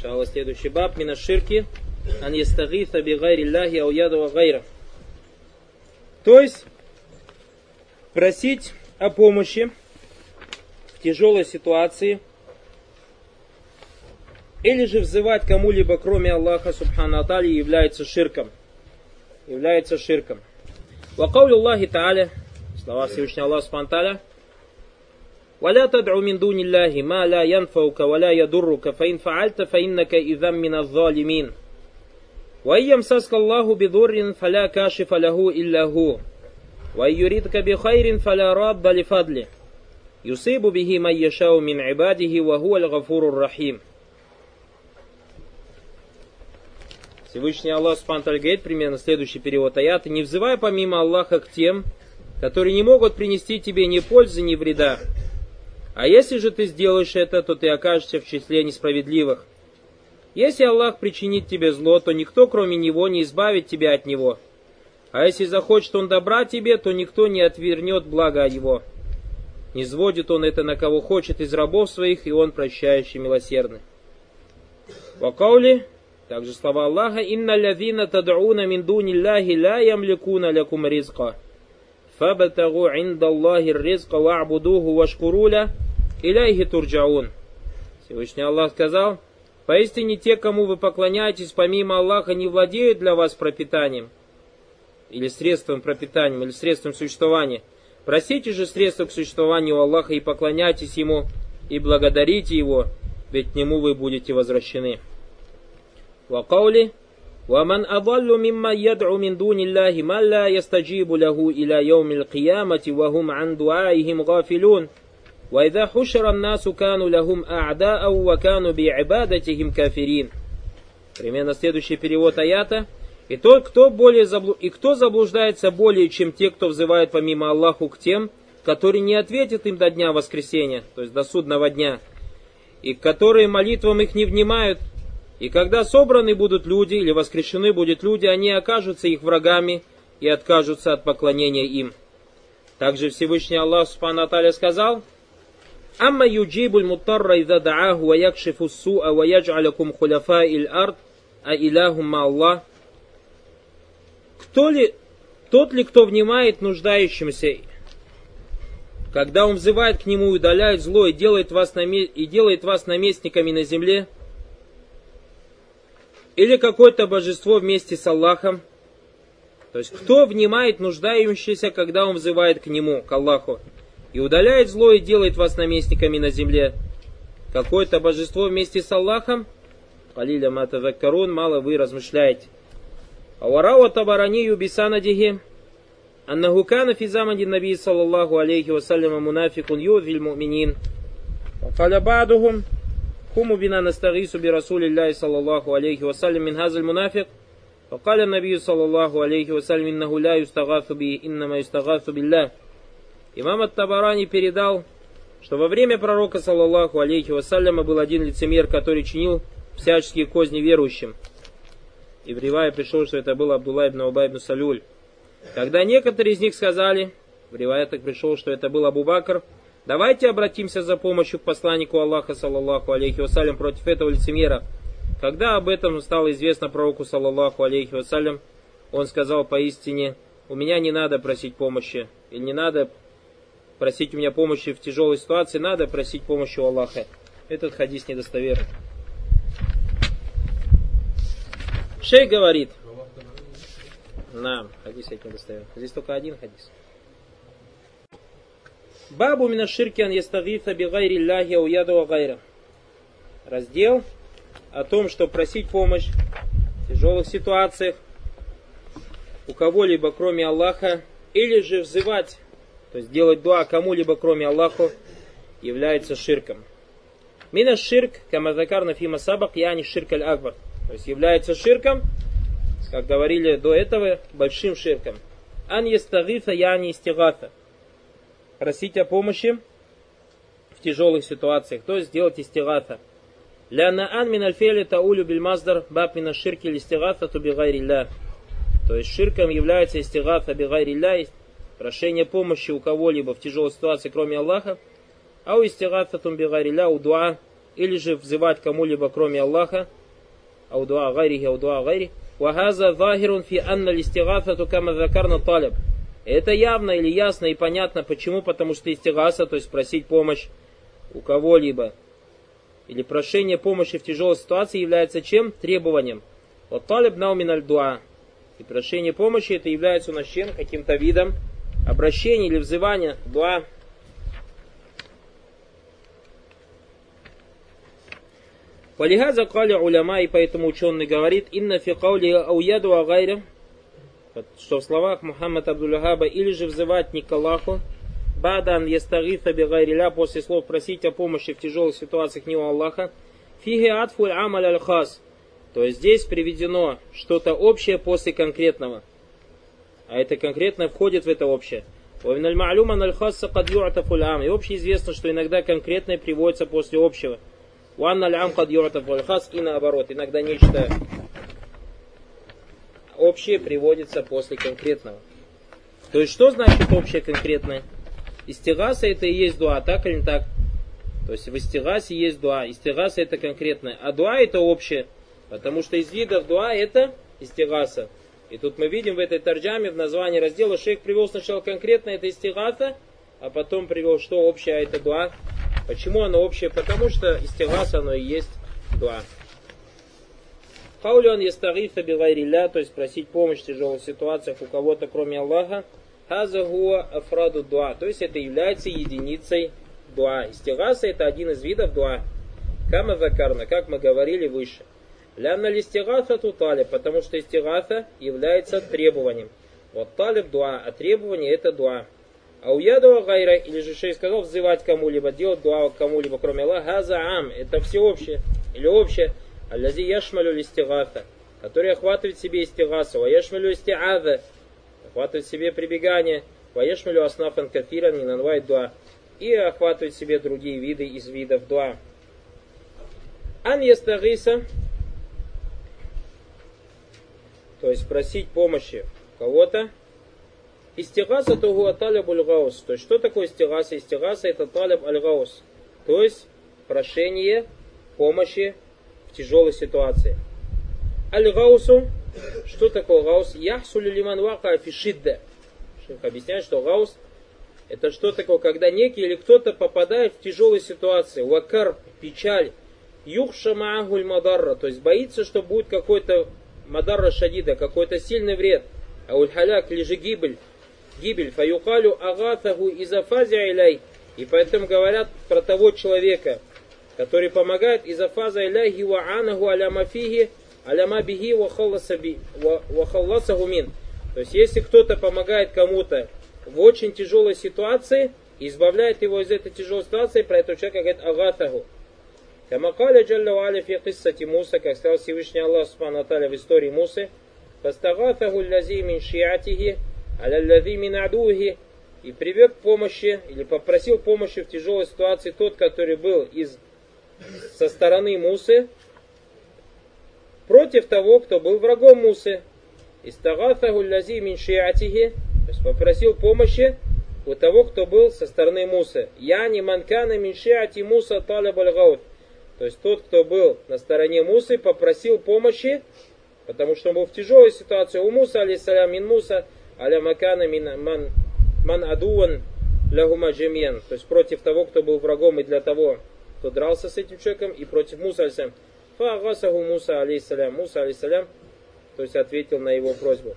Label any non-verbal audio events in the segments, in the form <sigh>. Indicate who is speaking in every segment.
Speaker 1: Иншаллах, следующий баб. Мина ширки. Ан ястагита би гайри Аллахи ау яду гайра. То есть, просить о помощи в тяжелой ситуации или же взывать кому-либо, кроме Аллаха, субхану атали, является ширком. Является ширком. Вакаулю Аллахи Тааля, слова Всевышнего Аллаха Субхану ولا تدع من دون الله ما لا ينفعك ولا يضرك فإن فعلت فإنك إذا من الظالمين وإن يمسسك الله بضر فلا كاشف له إلا هو وإن يريدك بخير فلا راد لفضله يصيب به من يشاء من عباده وهو الغفور الرحيم Всевышний Аллах Субтитры говорит примерно следующий перевод аята. Не взывай помимо Аллаха к тем, которые не могут принести тебе ни пользы, ни вреда, а если же ты сделаешь это, то ты окажешься в числе несправедливых. Если Аллах причинит тебе зло, то никто, кроме Него, не избавит тебя от Него. А если захочет Он добра тебе, то никто не отвернет блага Его. Не сводит Он это на кого хочет из рабов своих, и Он прощающий милосердный. Вакаули, также слова Аллаха, «Инна лявина тад'уна мин дуни Аллахи ла ямликуна лякум ризка». فابتغوا عند الله الرزق واعبدوه واشكروا له إليه ترجعون Всевышний Аллах сказал, «Поистине те, кому вы поклоняетесь, помимо Аллаха, не владеют для вас пропитанием, или средством пропитания, или средством существования. Просите же средства к существованию Аллаха и поклоняйтесь Ему, и благодарите Его, ведь к Нему вы будете возвращены». Вакаули ومن أضل ممن يدعو من دون الله من لا يستجيب له إلى يوم القيامة وهم عن دعائهم غافلون وإذا حشر الناس كانوا لهم أعداء وكانوا بعبادتهم كافرين Примерно следующий перевод аята. И тот, кто более заблу... и кто заблуждается более, чем те, кто взывает помимо Аллаху к тем, которые не ответят им до дня воскресения, то есть до судного дня, и которые молитвам их не внимают, и когда собраны будут люди или воскрешены будут люди, они окажутся их врагами и откажутся от поклонения им. Также Всевышний Аллах Субхану Аталя сказал, «Амма юджибуль мутарра иза дааху ва якшифу суа ва ядж'алякум хуляфа иль ард, а иляхум Аллах». Кто ли, тот ли, кто внимает нуждающимся, когда он взывает к нему удаляет зло и делает вас, наме... и делает вас наместниками на земле – или какое-то божество вместе с Аллахом. То есть кто внимает нуждающийся, когда он взывает к нему, к Аллаху, и удаляет зло и делает вас наместниками на земле. Какое-то божество вместе с Аллахом, Калиля Матаваккарун, мало вы размышляете. Аварау табаранию бисанадихи, أنه كان في زمن النبي صلى الله عليه وسلم منافق يؤذي المؤمنين وقال بعضهم كم بنا نستغيث برسول الله صلى الله عليه وسلم من هذا المنافق فقال النبي صلى الله عليه وسلم إنه لا يستغاث به إنما يستغاث بالله Имам Ат-Табарани передал, что во время пророка, саллаллаху алейхи вассаляма, был один лицемер, который чинил всяческие козни верующим. И в Ривае пришел, что это был Абдулла ибн Убай ибн Салюль. Когда некоторые из них сказали, в Ривае так пришел, что это был Абу Бакр, Давайте обратимся за помощью к посланнику Аллаха, саллаллаху алейхи вассалям, против этого лицемера. Когда об этом стало известно пророку, саллаллаху алейхи вассалям, он сказал поистине, у меня не надо просить помощи, или не надо просить у меня помощи в тяжелой ситуации, надо просить помощи у Аллаха. Этот хадис недостоверный. Шей говорит, на, хадис это недостоверный. Здесь только один хадис. Бабу мина ширки ан ястагиса би гайри ляхи уяду гайра. Раздел о том, что просить помощь в тяжелых ситуациях у кого-либо, кроме Аллаха, или же взывать, то есть делать дуа кому-либо, кроме Аллаха, является ширком. Мина ширк, камазакар на фима сабак, я не ширк аль акбар. То есть является ширком, как говорили до этого, большим ширком. Ан ястагиса, я не истигата просить о помощи в тяжелых ситуациях, то есть сделать истигата. Ляна ан мин альфели таулю бильмаздар баб мина ширки листигата ту бигайрилля. То есть ширком является истигата бигайрилля, прошение помощи у кого-либо в тяжелой ситуации, кроме Аллаха, а у истирата тумбигариля, у дуа, или же взывать кому-либо, кроме Аллаха, а у дуа гари, а у дуа гари. Вахаза захирун фи анна листигатату кама закарна талиб. Это явно или ясно и понятно. Почему? Потому что истигаса, то есть просить помощь у кого-либо, или прошение помощи в тяжелой ситуации является чем? Требованием. Вот талиб наумин аль дуа. И прошение помощи это является у нас чем? Каким-то видом обращения или взывания дуа. Валихаза кали уляма, и поэтому ученый говорит, инна фи каули ауяду агайра, что в словах Мухаммада Абдуллахаба или же взывать не к Аллаху, бадан ястагифа бигайриля, после слов просить о помощи в тяжелых ситуациях не у Аллаха, фиги атфуль амаль аль хас, то есть здесь приведено что-то общее после конкретного. А это конкретное входит в это общее. И общеизвестно, что иногда конкретное приводится после общего. И наоборот, иногда нечто общее приводится после конкретного. То есть, что значит общее конкретное? Истигаса это и есть дуа, так или не так? То есть в истигасе есть дуа. Истигаса это конкретное. А дуа это общее. Потому что из видов дуа это истигаса. И тут мы видим в этой тарджаме, в названии раздела, шейх привел сначала конкретно это истигаса, а потом привел, что общее, а это дуа. Почему оно общее? Потому что истигаса оно и есть дуа. Каулю он ястагифа бигайрилля, то есть просить помощь в тяжелых ситуациях у кого-то, кроме Аллаха. Хаза гуа афраду дуа, то есть это является единицей дуа. Истигаса это один из видов дуа. Кама закарна, как мы говорили выше. Лянна листигаса тутали, потому что истигаса является требованием. Вот талиб дуа, а требование это дуа. А у ядова гайра, или же шей сказал, взывать кому-либо, делать дуа кому-либо, кроме Аллаха, хаза ам, это всеобщее, или общее. Аллази яшмалю листигата, который охватывает себе истигасу, а яшмалю истиада, охватывает себе прибегание, а яшмалю аснафан кафиран нинанвай дуа, и охватывает себе другие виды из видов дуа. Ан ястагиса, то есть просить помощи кого-то, Истигаса то гуа таляб гаус. То есть, что такое истигаса? Истигаса это таляб аль гаус. То есть, прошение помощи в тяжелой ситуации. Аль-Гаусу, что такое Гаус? Яхсулю лиман вака фишидда. Объясняет, что Гаус это что такое, когда некий или кто-то попадает в тяжелую ситуацию. Вакар, печаль. Юхша маагуль мадарра, то есть боится, что будет какой-то мадарра шадида, какой-то сильный вред. А ульхаляк, же гибель. Гибель. Фаюкалю агатаху изафазя иляй. И поэтому говорят про того человека, который помогает из фаза иляхи ва анаху аля мафихи аля мабихи ва халласаху мин. То есть, если кто-то помогает кому-то в очень тяжелой ситуации, избавляет его из этой тяжелой ситуации, про этого человека говорит агатаху. Камакаля Джалла Валя фи киссати Муса, как сказал Всевышний Аллах Субхану в истории Мусы, Фастагатаху лязи мин шиатихи, аля лязи мин адухи, и привел к помощи, или попросил помощи в тяжелой ситуации тот, который был из со стороны Мусы против того, кто был врагом Мусы. Истагафаху лязи мин шиатихи, то есть попросил помощи у того, кто был со стороны Мусы. Я не манкана мин шиати Муса талаб аль То есть тот, кто был на стороне Мусы, попросил помощи, потому что он был в тяжелой ситуации. У Муса, алейсалям, мин Муса, аля макана мин ман, ман адуан лягума джемьян. То есть против того, кто был врагом и для того, кто дрался с этим человеком, и против Муса, алейсалям. Фаагасаху Муса, алейсалям. Муса, алейсалям, то есть ответил на его просьбу.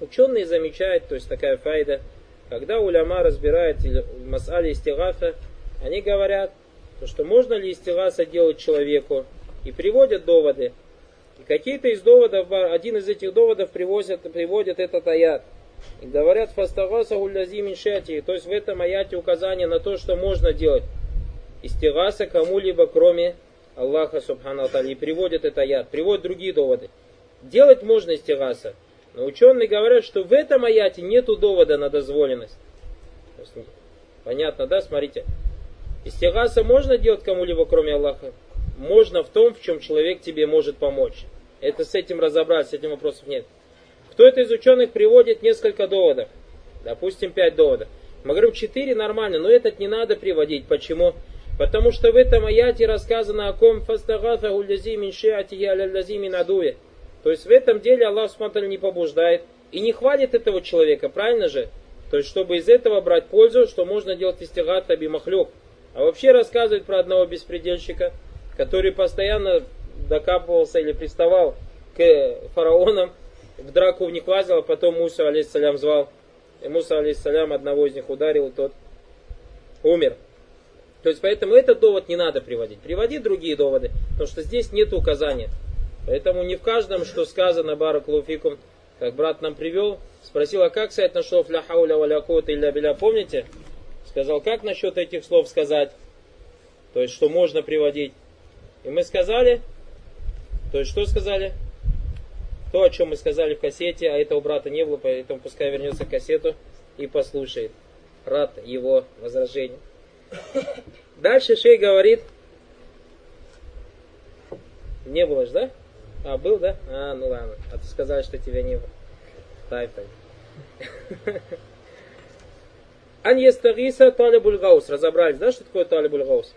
Speaker 1: Ученые замечают, то есть такая файда, когда уляма разбирает масали истигафа, они говорят, что можно ли истигаса делать человеку, и приводят доводы. И какие-то из доводов, один из этих доводов приводят, приводят этот аят. И говорят, фастагаса гуллязи миншати, то есть в этом аяте указание на то, что можно делать истигаса кому-либо, кроме Аллаха Субхану. И приводит это аят, приводят другие доводы. Делать можно истигаса, но ученые говорят, что в этом аяте нету довода на дозволенность. Понятно, да? Смотрите. Истигаса можно делать кому-либо, кроме Аллаха? Можно в том, в чем человек тебе может помочь. Это с этим разобрать, с этим вопросов нет. Кто-то из ученых приводит несколько доводов. Допустим, пять доводов. Мы говорим, четыре нормально, но этот не надо приводить. Почему? Потому что в этом аяте рассказано о ком фастагатаху лязи мин лязи мин адуе. То есть в этом деле Аллах Субтитры не побуждает и не хвалит этого человека, правильно же? То есть чтобы из этого брать пользу, что можно делать истигат аби махлюк. А вообще рассказывает про одного беспредельщика, который постоянно докапывался или приставал к фараонам, в драку в них лазил, а потом Муса, алейсалям, звал. И Муса, алейсалям, одного из них ударил, и тот умер. То есть поэтому этот довод не надо приводить. Приводи другие доводы, потому что здесь нет указания. Поэтому не в каждом, что сказано Баракулуфикум, как брат нам привел, спросил, а как сайт нашел ля хауля валя кота илля биля, помните? Сказал, как насчет этих слов сказать? То есть, что можно приводить. И мы сказали, то есть, что сказали? То, о чем мы сказали в кассете, а этого брата не было, поэтому пускай вернется к кассету и послушает. Рад его возражению. Дальше шей говорит, не было же, да? А, был, да? А, ну ладно. А ты сказал, что тебя не было. Тай, тай. <laughs> Ан естагиса талибуль гаус. Разобрались, да, что такое талибуль гаус?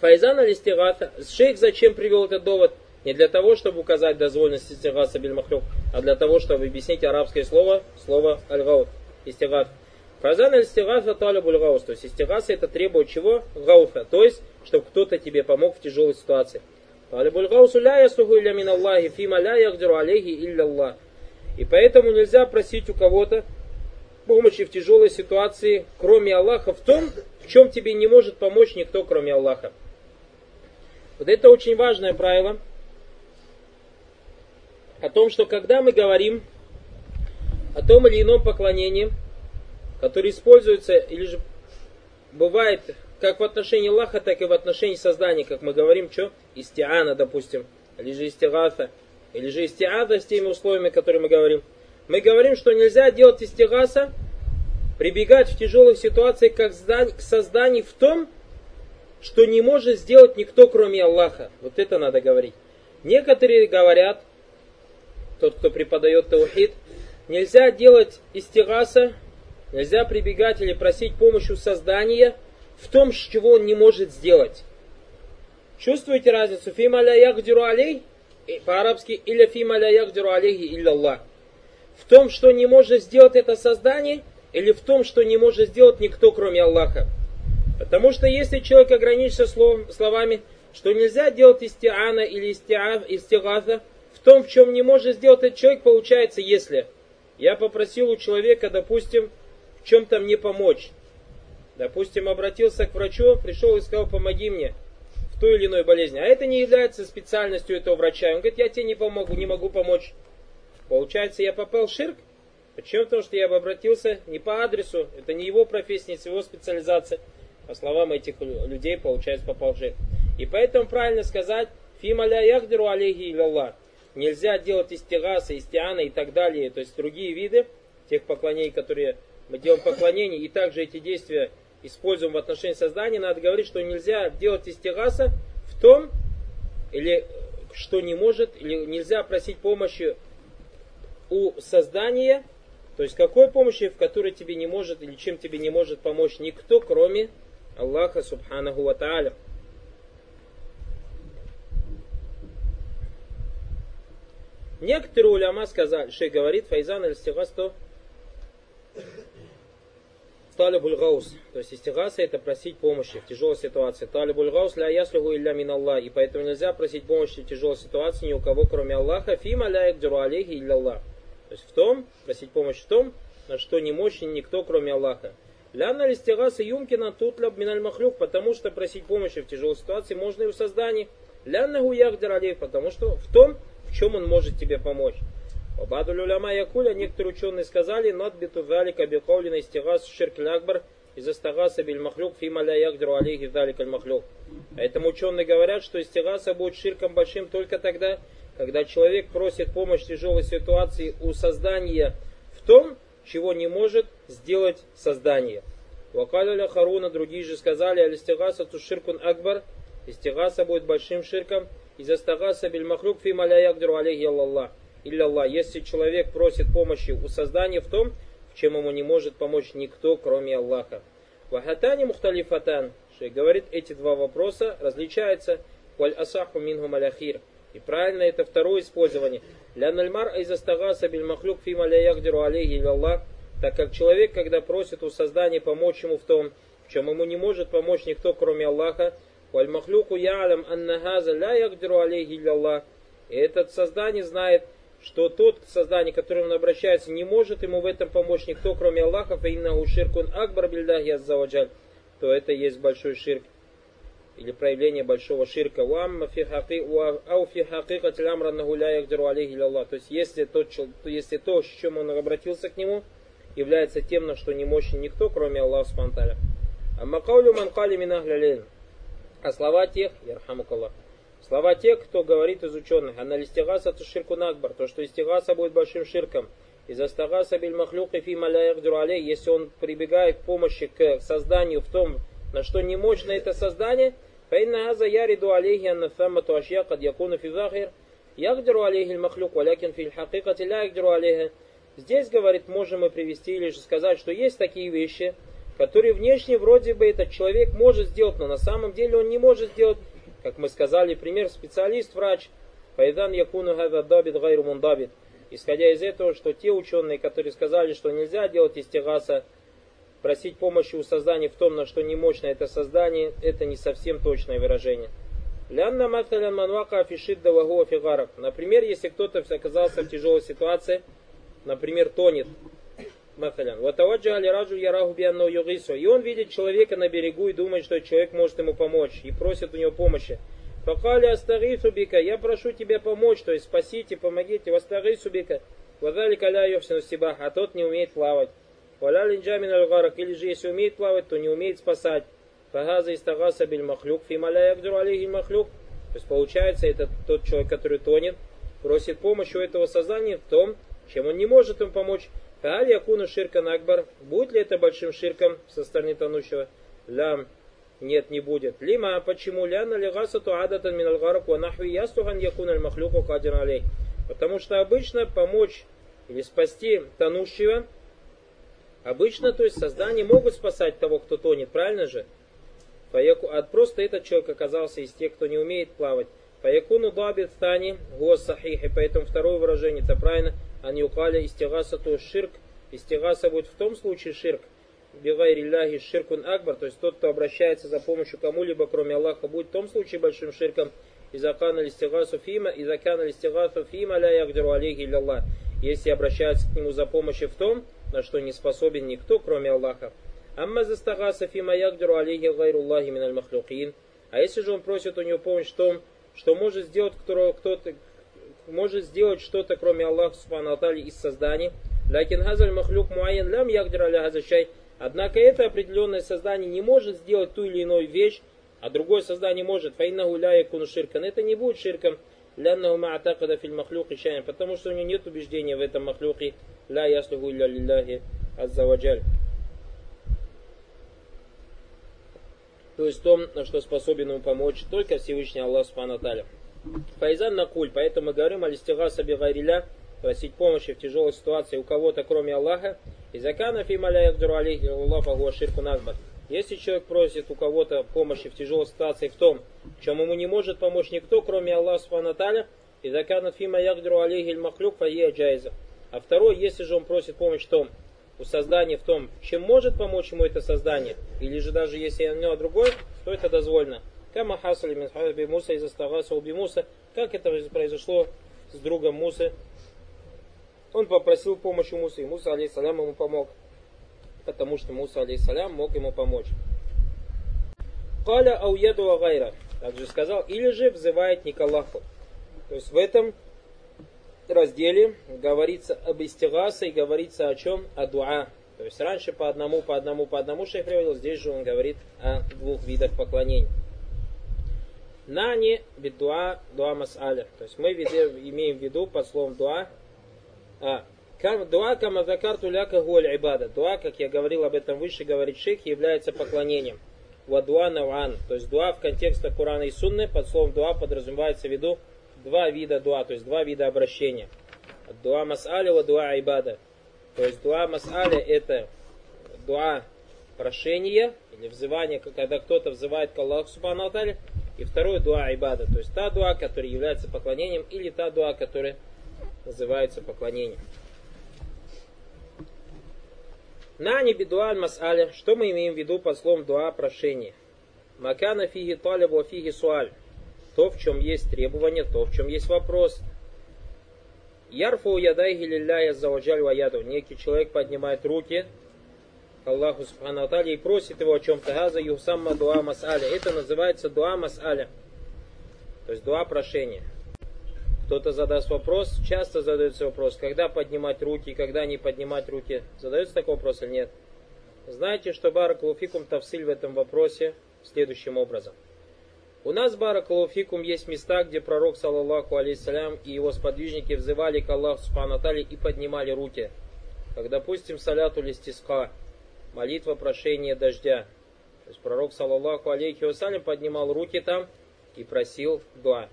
Speaker 1: Файзан алистигата. Шейх зачем привел этот довод? Не для того, чтобы указать дозвольность истигаса бельмахлюк, а для того, чтобы объяснить арабское слово, слово аль-гаут, истигат. Фазан аль-истигаса талибуль гаус. То есть истигаса это требует чего? Гауфа. То есть, чтобы кто-то тебе помог в тяжелой ситуации. Талибуль гаусу ля ясуху илля мин Аллахи, фима ля ягдиру алейхи илля Аллах. И поэтому нельзя просить у кого-то помощи в тяжелой ситуации, кроме Аллаха, в том, в чем тебе не может помочь никто, кроме Аллаха. Вот это очень важное правило – о том, что когда мы говорим о том или ином поклонении, которое используется или же бывает как в отношении Аллаха, так и в отношении создания, как мы говорим, что истиана, допустим, или же истигафа, или же истиада с теми условиями, которые мы говорим. Мы говорим, что нельзя делать истигаса, прибегать в тяжелых ситуациях как к созданию в том, что не может сделать никто, кроме Аллаха. Вот это надо говорить. Некоторые говорят, тот, кто преподает таухид, нельзя делать истигаса, нельзя прибегать или просить помощи создания в том, чего он не может сделать. Чувствуете разницу? Фима ля ягдиру алей, по-арабски, или фима ля ягдиру алейхи илля В том, что не может сделать это создание, или в том, что не может сделать никто, кроме Аллаха. Потому что если человек ограничится слов, словами, что нельзя делать истиана или истигаза, том, в чем не может сделать этот человек, получается, если я попросил у человека, допустим, в чем-то мне помочь. Допустим, обратился к врачу, пришел и сказал, помоги мне в той или иной болезни. А это не является специальностью этого врача. Он говорит, я тебе не помогу, не могу помочь. Получается, я попал в ширк. Почему? Потому что я бы обратился не по адресу, это не его профессия, не его специализация. По словам этих людей, получается, попал в ширк. И поэтому правильно сказать, фима ля яхдиру алейхи илlallah нельзя делать истигаса, истиана и так далее, то есть другие виды тех поклонений, которые мы делаем поклонение, и также эти действия используем в отношении создания, надо говорить, что нельзя делать истигаса в том, или что не может, или нельзя просить помощи у создания, то есть какой помощи, в которой тебе не может или чем тебе не может помочь никто, кроме Аллаха Субханаху Ва Тааля. Некоторые уляма сказали, шей говорит, файзан аль стигасто талибуль гаус. То есть истигаса это просить помощи в тяжелой ситуации. Талибуль гаус ля яслиху илля мин Аллах. И поэтому нельзя просить помощи в тяжелой ситуации ни у кого, кроме Аллаха. Фима ля якдиру алейхи илля Аллах. Есть в том, просить помощь в том, на что не мощен никто, кроме Аллаха. Ляна листигаса юмкина тутляб миналь махлюк, потому что просить помощи в тяжелой ситуации можно и в создании. Ляна гуяхдир алейх, потому что в том, в чем он может тебе помочь? Бабадуль уляма якуля, некоторые ученые сказали, надбиту залика бихаулина истигас ширк лякбар из астагаса биль махлюк фима ля ягдру алейхи залик аль махлюк. Поэтому ученые говорят, что истигаса будет ширком большим только тогда, когда человек просит помощь в тяжелой ситуации у создания в том, чего не может сделать создание. Вакаля Харуна, другие же сказали, алистигаса ту ширкун акбар, истигаса будет большим ширком, из астагаса биль махлюк фи маля ягдиру алейхи Аллах. Илля Если человек просит помощи у создания в том, в чем ему не может помочь никто, кроме Аллаха. Вахатани мухталифатан. Говорит, эти два вопроса различаются. Валь асаху мингу маляхир. И правильно это второе использование. Ля нальмар айзастагаса биль махлюк фима ля ягдиру алейхи Аллах. Так как человек, когда просит у создания помочь ему в том, в чем ему не может помочь никто, кроме Аллаха, валь махлюку я'алам анна газа ля ягдиру алейхи Аллах. И этот создание знает, что тот создание, к которому он обращается, не может ему в этом помочь никто, кроме Аллаха, фаиннаху ширкун акбар бильдахи аззаваджаль, то это есть большой ширк или проявление большого ширка. Ау фи хакикат То есть если, тот, если то, с чем он обратился к нему, является тем, на что не мощен никто, кроме Аллаха Субтитры. Макаулю манкали минахлялин. А слова тех, ярхамукаллах, слова тех, кто говорит из ученых, аналистигаса то ширку накбар, то, что истигаса будет большим ширком, из астагаса биль махлюк и фи если он прибегает к помощи к созданию в том, на что не мощно это создание, فإن هذا يرد عليه أن ثمة أشياء قد يكون في ظاهر يقدر عليه المخلوق ولكن في الحقيقة لا يقدر عليها Здесь, говорит, можем мы привести или же сказать, что есть такие вещи, которые внешне вроде бы этот человек может сделать, но на самом деле он не может сделать. Как мы сказали, пример специалист-врач, Файдан Якуну Дабит Гайру Мундабит. Исходя из этого, что те ученые, которые сказали, что нельзя делать истигаса, Просить помощи у создания в том, на что не мощно это создание, это не совсем точное выражение. Лянна маталян манвака афишит давагу фигаров. Например, если кто-то оказался в тяжелой ситуации, например, тонет, Маталян. Ватаваджа алираджу яраху бианну югису. И он видит человека на берегу и думает, что человек может ему помочь. И просит у него помощи. Факали астагису бика. Я прошу тебя помочь. То есть спасите, помогите. Вастагису бика. Вадали каля. А тот не умеет плавать. Валя линджамин аль или же если умеет плавать, то не умеет спасать. Фагаза истагаса биль махлюк, фималя ягдуру алейхи махлюк. То есть получается, это тот человек, который тонет, просит помощи у этого создания в том, чем он не может им помочь. Фааль якуну ширка накбар. Будет ли это большим ширком со стороны тонущего? Лям. Нет, не будет. Лима, почему? Ляна лигасату адатан мин алгарак ва нахви ястухан якун аль махлюку кадир алей. Потому что обычно помочь или спасти тонущего Обычно, то есть создания могут спасать того, кто тонет, правильно же? А просто этот человек оказался из тех, кто не умеет плавать. Фаякуну дабит тани гос сахихи. Поэтому второе выражение, это правильно. Ан юкаля истигаса то ширк. Истигаса будет в том случае ширк. Бигайрилляхи ширкун акбар. То есть тот, кто обращается за помощью кому-либо, кроме Аллаха, будет в том случае большим ширком. Изакана листигасу фима, изакана листигасу фима ля ягдиру алейхи Если обращается к нему за помощью в том, на что не способен никто, кроме Аллаха. Амма застагаса фима ягдиру алейхи гайруллахи миналь махлюкин. А если же он просит у него помощь в том, что может сделать кто-то, может сделать что-то, кроме Аллаха Субхану из создания, лакин хазаль махлюк муайен лям ягдир аля. Однако это определенное создание не может сделать ту или иную вещь, а другое создание может. Файна гуляя куну ширкан. Это не будет ширком. Ляннаху ма'атакада филь махлюки шайан. Потому что у него нет убеждения в этом махлюке. Ля яслуху илля лилляхи аззаваджаль. То есть том, что способен ему помочь только Всевышний Аллах Субхану Таля. Файзан накуль, поэтому мы говорим о листига бигайриля, просить помощи в тяжелой ситуации у кого-то, кроме Аллаха. И закана фима ля ягдуру алейхи ширку назбат. Если человек просит у кого-то помощи в тяжелой ситуации в том, в чем ему не может помочь никто, кроме Аллаха Субхану Таля, и закана фима ягдуру махлюк фае джайза. А второй, если же он просит помощь в том, у создания в том, чем может помочь ему это создание, или же даже если у него другой, то это дозволено. Кама хасали Муса из Астагаса Муса, как это произошло с другом Мусы. Он попросил помощи Мусы, и Муса, алейхиссалям, ему помог, потому что Муса, алейхиссалям, мог ему помочь. Каля ауяду гайра, также сказал, или же взывает не к Аллаху. То есть в этом разделе говорится об истигасе и говорится о чем? О дуа. То есть раньше по одному, по одному, по одному шейх приводил, здесь же он говорит о двух видах поклонений. Нани бидуа дуа мас'аля. То есть мы имеем в виду под словом дуа. А, дуа кама закарту ляка гуаль ибада. Дуа, как я говорил об этом выше, говорит шейх, является поклонением. Ва дуа наван. То есть дуа в контексте Корана и Сунны под словом дуа подразумевается в виду два вида дуа, то есть два вида обращения. Дуа мас'аля ва дуа айбада. То есть дуа мас'аля это дуа прошение или взывание, когда кто-то взывает к Аллаху Субхану и второе дуа ибада, то есть та дуа, которая является поклонением, или та дуа, которая называется поклонением. На небе дуа мас'аля, что мы имеем в виду под словом дуа прошение? Макана фиги талибу фиги суаль. То, в чем есть требование, то, в чем есть вопрос. Ярфу ядайхи лилляя заваджаль ваяду. Некий человек поднимает руки к Аллаху Субхану и просит его о чем-то. Газа юсамма дуа мас'аля. Это называется дуа мас'аля. То есть дуа прошения. Кто-то задаст вопрос, часто задается вопрос, когда поднимать руки, когда не поднимать руки. Задается такой вопрос или нет? Знаете, что Баракулуфикум Тавсиль в этом вопросе следующим образом. У нас, Баракулуфикум, есть места, где пророк, саллаллаху алейсалям, и его сподвижники взывали к Аллаху Субхану и поднимали руки. Как, допустим, саляту листиска, молитва прошения дождя. То есть пророк, саллаллаху алейхи вассалям, поднимал руки там и просил дуа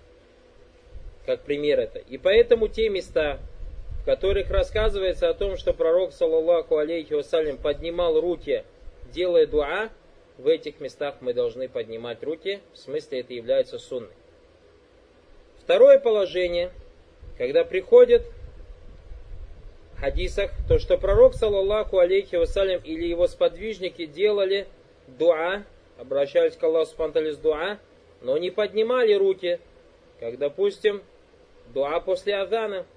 Speaker 1: как пример это. И поэтому те места, в которых рассказывается о том, что пророк, саллаллаху алейхи вассалям, поднимал руки, делая дуа, в этих местах мы должны поднимать руки, в смысле это является сунной. Второе положение, когда приходит в хадисах, то что пророк, саллаллаху алейхи вассалям, или его сподвижники делали дуа, обращались к Аллаху с дуа, но не поднимали руки, как, допустим, дуа после азана,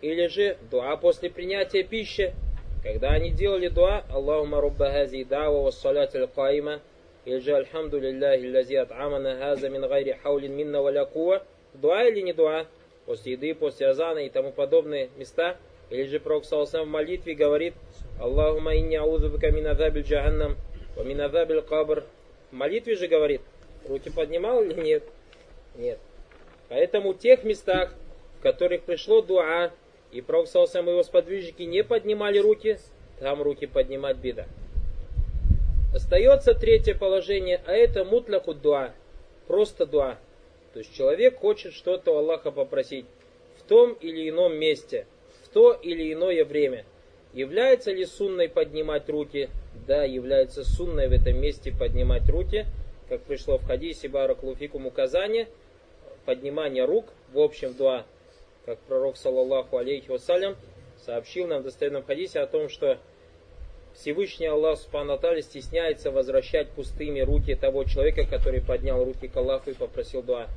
Speaker 1: или же дуа после принятия пищи. Когда они делали дуа, Аллахума рубба хази дава ва салат аль-каима, или же Альхамду лилляхи лази ат'амана хаза мин гайри хаулин минна валя куа, дуа или не дуа, после еды, после азана и тому подобные места, или же Пророк в молитве говорит, Аллахума инни аузубика мин азабиль джаханнам, ва мин азабиль кабр. В молитве же говорит, руки поднимал или нет? Нет. Поэтому в тех местах, в которых пришло дуа, и Пророк и его сподвижники не поднимали руки, там руки поднимать беда. Остается третье положение, а это мутляху дуа, просто дуа. То есть человек хочет что-то у Аллаха попросить в том или ином месте, в то или иное время. Является ли сунной поднимать руки? Да, является сунной в этом месте поднимать руки, как пришло в хадисе Барак Луфикум указание, поднимание рук в общем дуа как пророк, саллаллаху алейхи вассалям, сообщил нам в достоверном хадисе о том, что Всевышний Аллах Субхану стесняется возвращать пустыми руки того человека, который поднял руки к Аллаху и попросил дуа.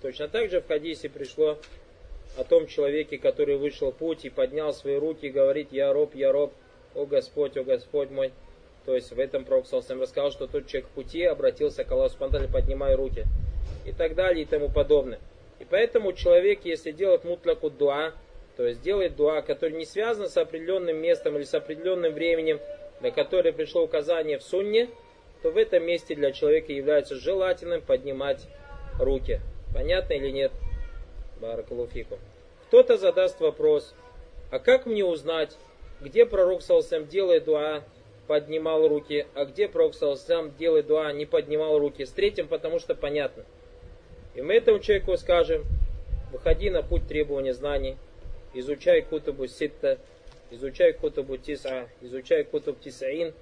Speaker 1: Точно так же в хадисе пришло о том человеке, который вышел в путь и поднял свои руки и говорит «Я роб, я роб, о Господь, о Господь мой». То есть в этом Пророк Салсам рассказал, что тот человек в пути обратился к Аллаху Субхану поднимая руки и так далее и тому подобное. И поэтому человек, если делает мутляку дуа, то есть делает дуа, который не связан с определенным местом или с определенным временем, на которое пришло указание в сунне, то в этом месте для человека является желательным поднимать руки. Понятно или нет? Баракалуфику. Кто-то задаст вопрос, а как мне узнать, где пророк Салсам делает дуа, поднимал руки, а где пророк Салсам делает дуа, не поднимал руки. С третьим, потому что понятно – и мы этому человеку скажем, выходи на путь требования знаний, изучай кутубу ситта, изучай кутубу тиса, изучай кутуб тисаин.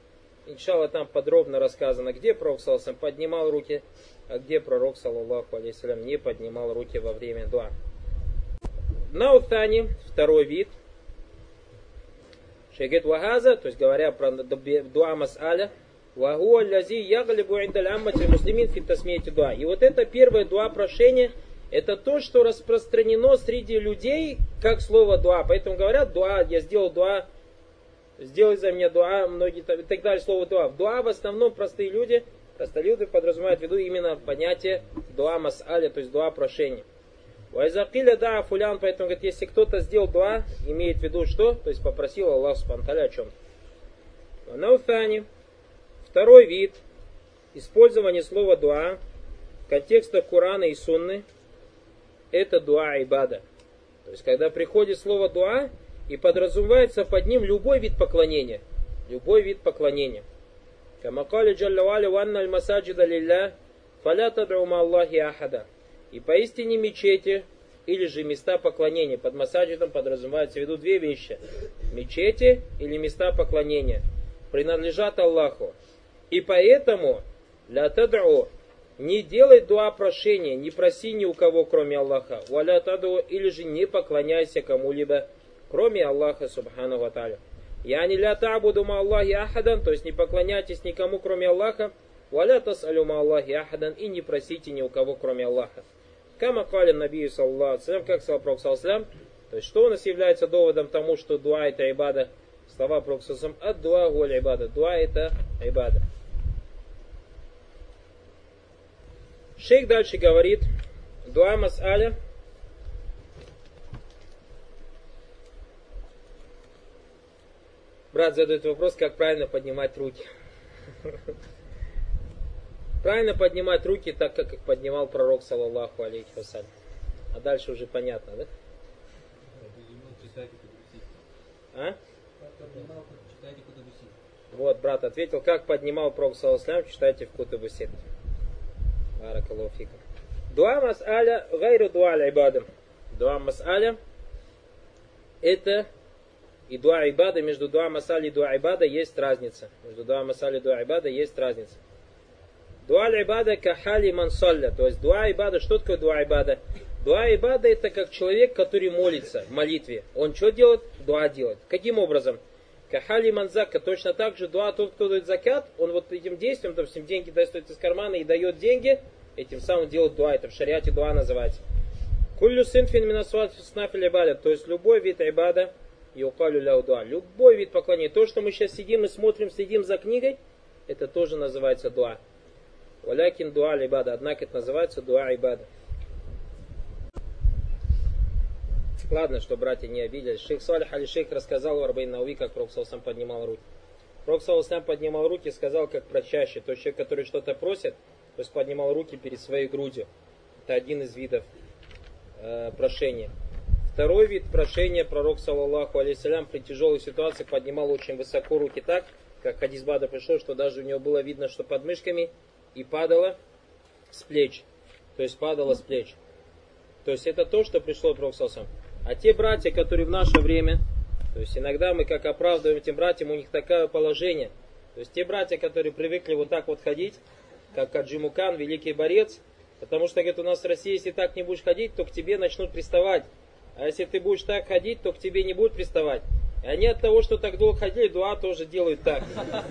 Speaker 1: Иншалла там подробно рассказано, где пророк саллаху поднимал руки, а где пророк саллаллаху алейхиссалям не поднимал руки во время дуа. Наутани, второй вид. Шегет вахаза, то есть говоря про дуа мас'аля, Вагуа лязи ягалибу индаль аммати муслимин фитасмейте. И вот это первое дуа прошение, это то, что распространено среди людей, как слово дуа. Поэтому говорят, дуа, я сделал дуа, сделай за меня дуа, многие и так далее, слово дуа. Дуа в основном простые люди, простолюды подразумевают в виду именно понятие дуа мас'аля, то есть дуа прошения. Вайзакиля да фулян, поэтому говорит, если кто-то сделал дуа, имеет в виду что? То есть попросил Аллах Субтитры о чем-то. Второй вид использования слова дуа в контекстах Корана и Сунны это дуа ибада. То есть, когда приходит слово дуа и подразумевается под ним любой вид поклонения. Любой вид поклонения. Камакали джаллавали ванна аль масаджида лилля фаля тадрума Аллахи ахада. И поистине мечети или же места поклонения. Под масаджидом подразумевается в виду две вещи. Мечети или места поклонения принадлежат Аллаху. И поэтому, ля тадру, не делай дуа прошения, не проси ни у кого, кроме Аллаха. Валя тадру, или же не поклоняйся кому-либо, кроме Аллаха, субхану ва та'аля. Я не ля табуду ма Аллахи ахадан, то есть не поклоняйтесь никому, кроме Аллаха. Валя тасалю ма Аллахи ахадан, и не просите ни у кого, кроме Аллаха. Кама калин набию саллаху как сказал Пророк саллаху то есть что у нас является доводом тому, что дуа это ибада, слова Пророка саллаху ад дуа гуль ибада, дуа это ибада. Шейх дальше говорит, дуа мас'аля, Брат задает вопрос, как правильно поднимать руки. Правильно поднимать руки так, как их поднимал пророк, саллаллаху алейхи вассалям. А дальше уже понятно, да? А? Вот, брат ответил, как поднимал пророк, саллаллаху читайте в Кутабусит. Баракалуфикам. Дуа мас'аля гайру дуа ибадам. Дуа мас'аля это и дуа ибада, между дуа масали и дуа ибада есть разница. Между дуа масали и дуа ибада есть разница. Дуа ибада кахали мансалля. То есть дуа ибада, что такое дуа ибада? Дуа ибада это как человек, который молится в молитве. Он что делает? Дуа делает. Каким образом? Кахали манзака. Точно так же дуа, тот, кто дает закят, он вот этим действием, допустим, деньги достает из кармана и дает деньги, этим самым делает дуа. Это в шариате дуа называется. Куллю синфин минасват снафиль ибада. То есть любой вид ибада, Юкалю ляудуа. Любой вид поклонения. То, что мы сейчас сидим и смотрим, следим за книгой, это тоже называется дуа. Валякин дуа ибада. Однако это называется дуа ибада. Ладно, что братья не обиделись. Шейх Салих Али Шейх рассказал у Арбейн Науи, как Пророк сам поднимал руки. Пророк сам поднимал руки и сказал, как прочаще. То есть человек, который что-то просит, то есть поднимал руки перед своей грудью. Это один из видов э, прошения. Второй вид прошения пророк, саллаллаху алейсалям, при тяжелой ситуации поднимал очень высоко руки так, как хадис Бада пришел, что даже у него было видно, что под мышками и падало с плеч. То есть падало с плеч. То есть это то, что пришло пророк саллаллаху А те братья, которые в наше время, то есть иногда мы как оправдываем этим братьям, у них такое положение. То есть те братья, которые привыкли вот так вот ходить, как Каджимукан, великий борец, потому что, говорит, у нас в России, если так не будешь ходить, то к тебе начнут приставать. А если ты будешь так ходить, то к тебе не будут приставать. И они от того, что так долго ходили, дуа тоже делают так.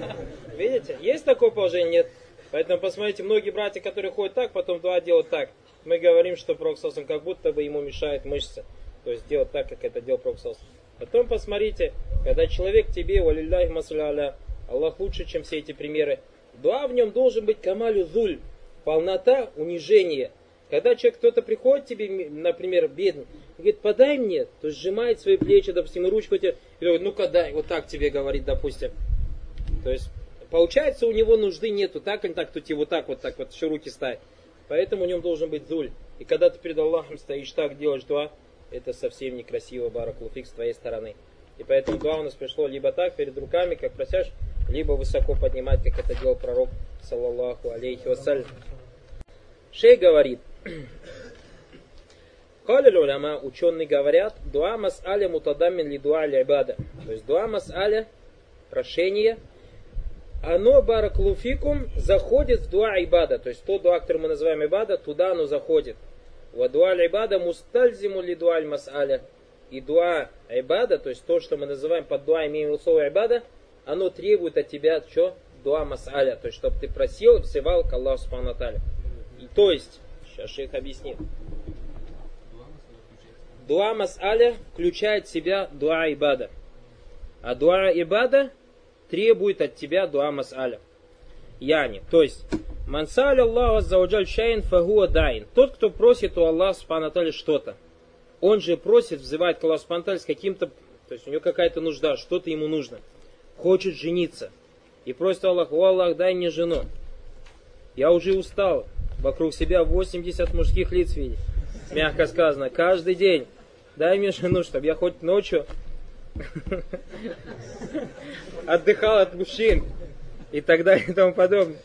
Speaker 1: <laughs> Видите? Есть такое положение? Нет. Поэтому посмотрите, многие братья, которые ходят так, потом дуа делают так. Мы говорим, что Проксосом как будто бы ему мешает мышцы. То есть делать так, как это делал Проксос. Потом посмотрите, когда человек тебе, валилляхи масаля, Аллах лучше, чем все эти примеры. Дуа в нем должен быть камалю зуль, полнота, унижение – когда человек, кто-то приходит тебе, например, бедный, говорит, подай мне, то сжимает свои плечи, допустим, ручку тебе, и говорит, ну-ка дай, вот так тебе говорит, допустим. То есть, получается, у него нужды нету, так или так, то тебе вот так, вот так, вот еще руки ставить. Поэтому у него должен быть зуль. И когда ты перед Аллахом стоишь так, делаешь дуа, это совсем некрасиво, баракулуфик, с твоей стороны. И поэтому дуа у нас пришло либо так, перед руками, как просяешь, либо высоко поднимать, как это делал пророк, саллаллаху алейхи вассалям. Шей говорит, <clears throat> Калиль уляма, ученые говорят, дуа мас'аля мутадамин ли дуа ибада. То есть дуа мас'аля, прошение, оно бараклуфикум заходит в дуа ибада. То есть то дуа, который мы называем ибада, туда оно заходит. Ва дуа ибада мустальзиму ли дуа мас'аля. И дуа ибада, то есть то, что мы называем под дуа, имеем слово ибада, оно требует от тебя что? Дуа мас'аля. То есть, чтобы ты просил, взывал к Аллаху Субхану И то есть, Сейчас шейх объяснит. Дуа мас'аля включает в себя дуа ибада. А дуа ибада требует от тебя дуа мас'аля. Яни. То есть, мансаль Аллаху аззауджаль шайн фагуа дайн. Тот, кто просит у Аллаха спанатали что-то. Он же просит, взывает к Аллаху спанатали с каким-то, то есть у него какая-то нужда, что-то ему нужно. Хочет жениться. И просит Аллах, о Аллах, дай мне жену. Я уже устал вокруг себя 80 мужских лиц видеть. Мягко сказано, каждый день. Дай мне жену, чтобы я хоть ночью <laughs> отдыхал от мужчин и так далее и тому подобное.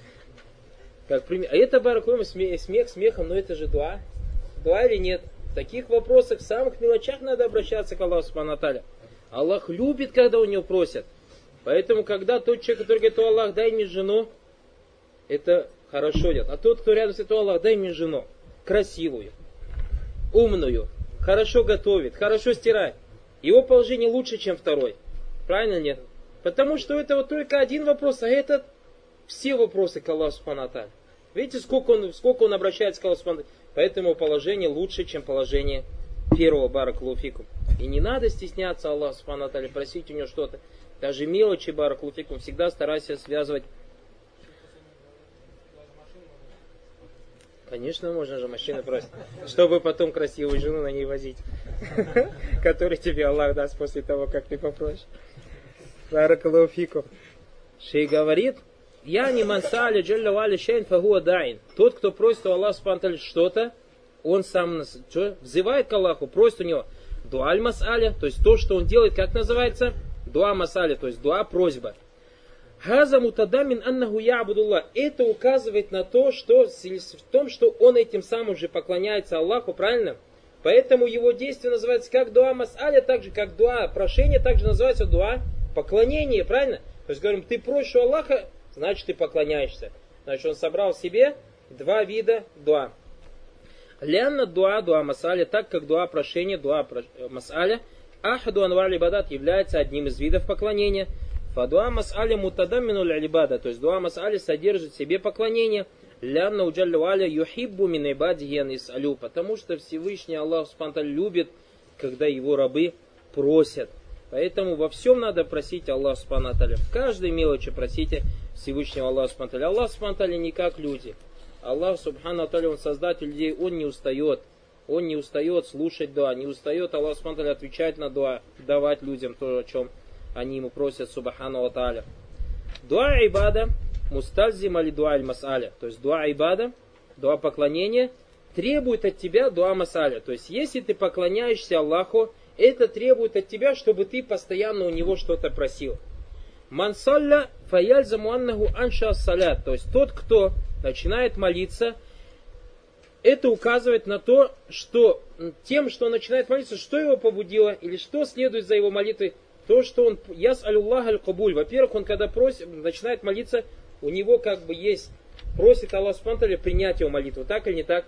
Speaker 1: Как пример. А это баракуем смех, смех смехом, но это же дуа. Дуа или нет? В таких вопросах, в самых мелочах надо обращаться к Аллаху Субхану Аллах любит, когда у него просят. Поэтому, когда тот человек, который говорит, о Аллах, дай мне жену, это хорошо делать. А тот, кто рядом с этим, Аллах, дай мне жену, красивую, умную, хорошо готовит, хорошо стирает. Его положение лучше, чем второй. Правильно нет? Потому что это вот только один вопрос, а это все вопросы к Аллаху Субхану Видите, сколько он, сколько он обращается к Аллаху Поэтому положение лучше, чем положение первого баракулуфикум. И не надо стесняться Аллаха Субхану просить у него что-то. Даже мелочи баракулуфикум всегда старайся связывать Конечно, можно же машину просить, чтобы потом красивую жену на ней возить, <laughs> который тебе Аллах даст после того, как ты попросишь. Баракалуфику. Шей говорит, я не мансали джалля вали шейн фагуа дайн. Тот, кто просит у Аллаха спанталь что-то, он сам что, взывает к Аллаху, просит у него дуаль масаля, то есть то, что он делает, как называется? Дуа масаля, то есть дуа просьба. Хаза мутадамин аннаху ябудуллах. Это указывает на то, что в том, что он этим самым же поклоняется Аллаху, правильно? Поэтому его действие называется как дуа масаля, так же как дуа прошение, также называется дуа поклонение, правильно? То есть говорим, ты просишь у Аллаха, значит ты поклоняешься. Значит он собрал в себе два вида дуа. Лянна дуа, дуа масаля, так как дуа прошение, дуа масаля, ахаду анвар ибадат является одним из видов поклонения – Фадуа мас'аля мутадаммину алибада, то есть дуа мас'аля содержит в себе поклонение. Лянна уджаллю аля юхиббу мин ибадиян алю, потому что Всевышний Аллах Субтитры любит, когда его рабы просят. Поэтому во всем надо просить Аллах Субтитры. В каждой мелочи просите Всевышнего Аллаха Субтитры. Аллах Субтитры не как люди. Аллах Субхану Аталя, Он создатель людей, Он не устает. Он не устает слушать дуа, не устает Аллах Субхану отвечать на дуа, давать людям то, о чем они ему просят Субхану Ва Дуа ибада мустальзим али дуа масаля. То есть дуа ибада, дуа поклонения требует от тебя дуа масаля. То есть если ты поклоняешься Аллаху, это требует от тебя, чтобы ты постоянно у него что-то просил. Мансалля фаяльзаму аннаху анша салят. То есть тот, кто начинает молиться, это указывает на то, что тем, что он начинает молиться, что его побудило, или что следует за его молитвой, то, что он, яс алюллах аль кабуль, во-первых, он когда просит, начинает молиться, у него как бы есть, просит Аллах Субтитры принять его молитву, так или не так?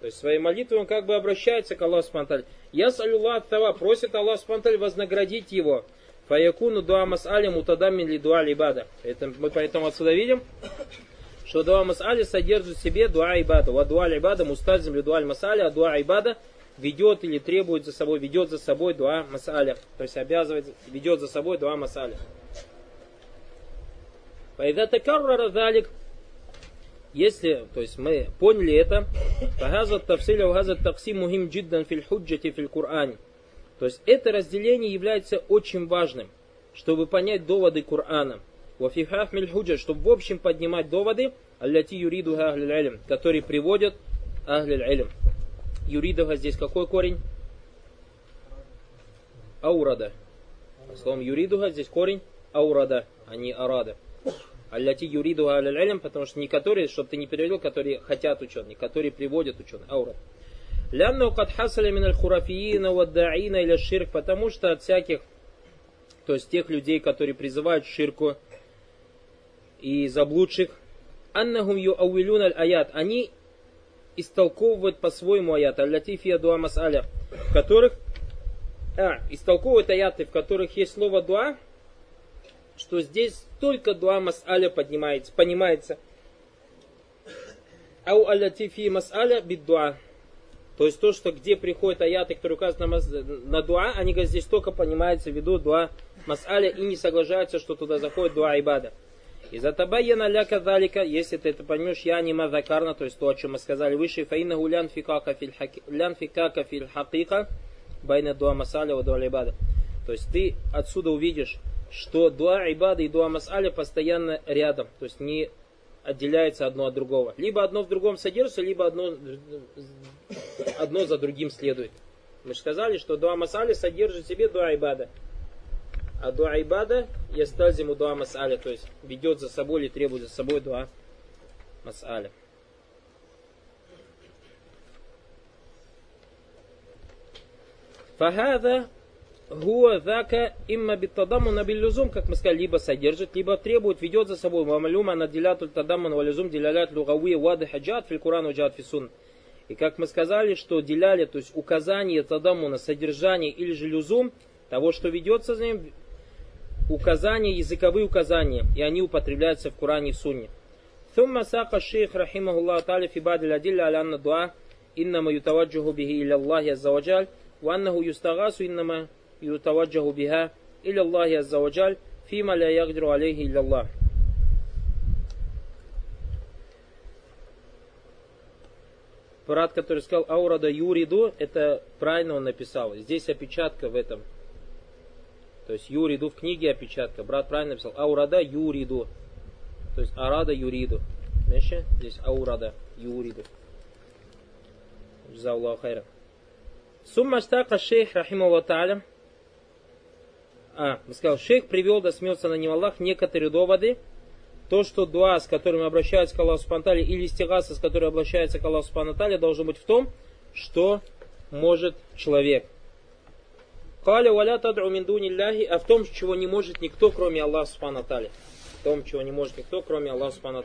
Speaker 1: То есть своей молитвой он как бы обращается к Аллаху Субтитры. Яс алюллах тава, просит Аллах Субтитры вознаградить его. Фаякуну дуа мас'али мутадамин ли дуа либада. Это мы поэтому отсюда видим, что дуа мас'али содержит в себе дуа ибада. Ва дуа ибада мустазим ли дуа мас'али, а дуа ибада – ведет или требует за собой, ведет за собой дуа масаля. То есть обязывает, ведет за собой дуа масаля. Файда такарра залик, если, то есть мы поняли это, фагаза тавсиля вагаза таксим мухим джиддан филь худжати филь Кур'ане. То есть это разделение является очень важным, чтобы понять доводы Корана. Вафихах миль худжа, чтобы в общем поднимать доводы, аллати юриду которые приводят ахлиль илм. Юридова здесь какой корень? Аурада. Словом юридуха здесь корень аурада, а не арада. Алляти юридуха алялялям, потому что не которые, чтобы ты не перевел, которые хотят ученые, которые приводят ученые. Аурад. Лянну кад миналь хурафиина ваддаина или ширк, потому что от всяких, то есть тех людей, которые призывают ширку и заблудших, аннахум ю ауилюн аль аят, они истолковывают по-своему аяты, аллатифия дуа масаля, в которых, а, истолковывают аяты, в которых есть слово дуа, что здесь только дуа масаля поднимается, понимается. Ау аллатифи масаля бид дуа. То есть то, что где приходят аяты, которые указаны на, на дуа, они говорят, здесь только понимается в виду дуа масаля и не соглашаются, что туда заходит дуа ибада. И за табайяна ля кадалика, если ты это поймешь, я не мазакарна, то есть то, о чем мы сказали выше, фаина гулян фикака филь хакика, байна дуа масаля ва дуа ибада. То есть ты отсюда увидишь, что дуа ибада и дуа масаля постоянно рядом, то есть не отделяется одно от другого. Либо одно в другом содержится, либо одно, одно за другим следует. Мы же сказали, что дуа масаля содержит в себе дуа ибада. А дуа ибада ястазиму дуа масаля, то есть ведет за собой или требует за собой дуа масаля. Фахада Гуа зака имма биттадаму на биллюзум, как мы сказали, либо содержит, либо требует, ведет за собой. Мамалюма наделятуль тадамман валюзум делялят лугавия вады хаджат фил Куран уджат фисун. И как мы сказали, что деляли, то есть указание тадаму на содержание или же люзум, того, что ведется за ним, указания, языковые указания, и они употребляются в Коране и в Сунне. ثم ساق الشيخ رحمه الله تعالى في بعض الأدلة على أن الدعاء إنما يتوجه به إلى الله عز وجل وأنه يستغاث إنما يتوجه بها إلى الله عز وجل فيما لا يقدر عليه إلا الله Брат, который сказал Аурада Юриду, это правильно он написал. Здесь опечатка в этом. То есть Юриду в книге опечатка. Брат правильно написал. Аурада Юриду. То есть Арада Юриду. Понимаешь? Здесь Аурада Юриду. Джазаллаху хайра. Сумма штака шейх, рахималлаху та'аля. А, сказал, шейх привел, да смеется на него Аллах, некоторые доводы. То, что дуа, с которыми обращаются к Аллаху Субханатале, или стигаса, с которой обращается к Аллаху Субханатале, должен быть в том, что может человек. Каля валя тадру мин а в том, чего не может никто, кроме Аллаха Субханатале в том, чего не может никто, кроме Аллаха Субхану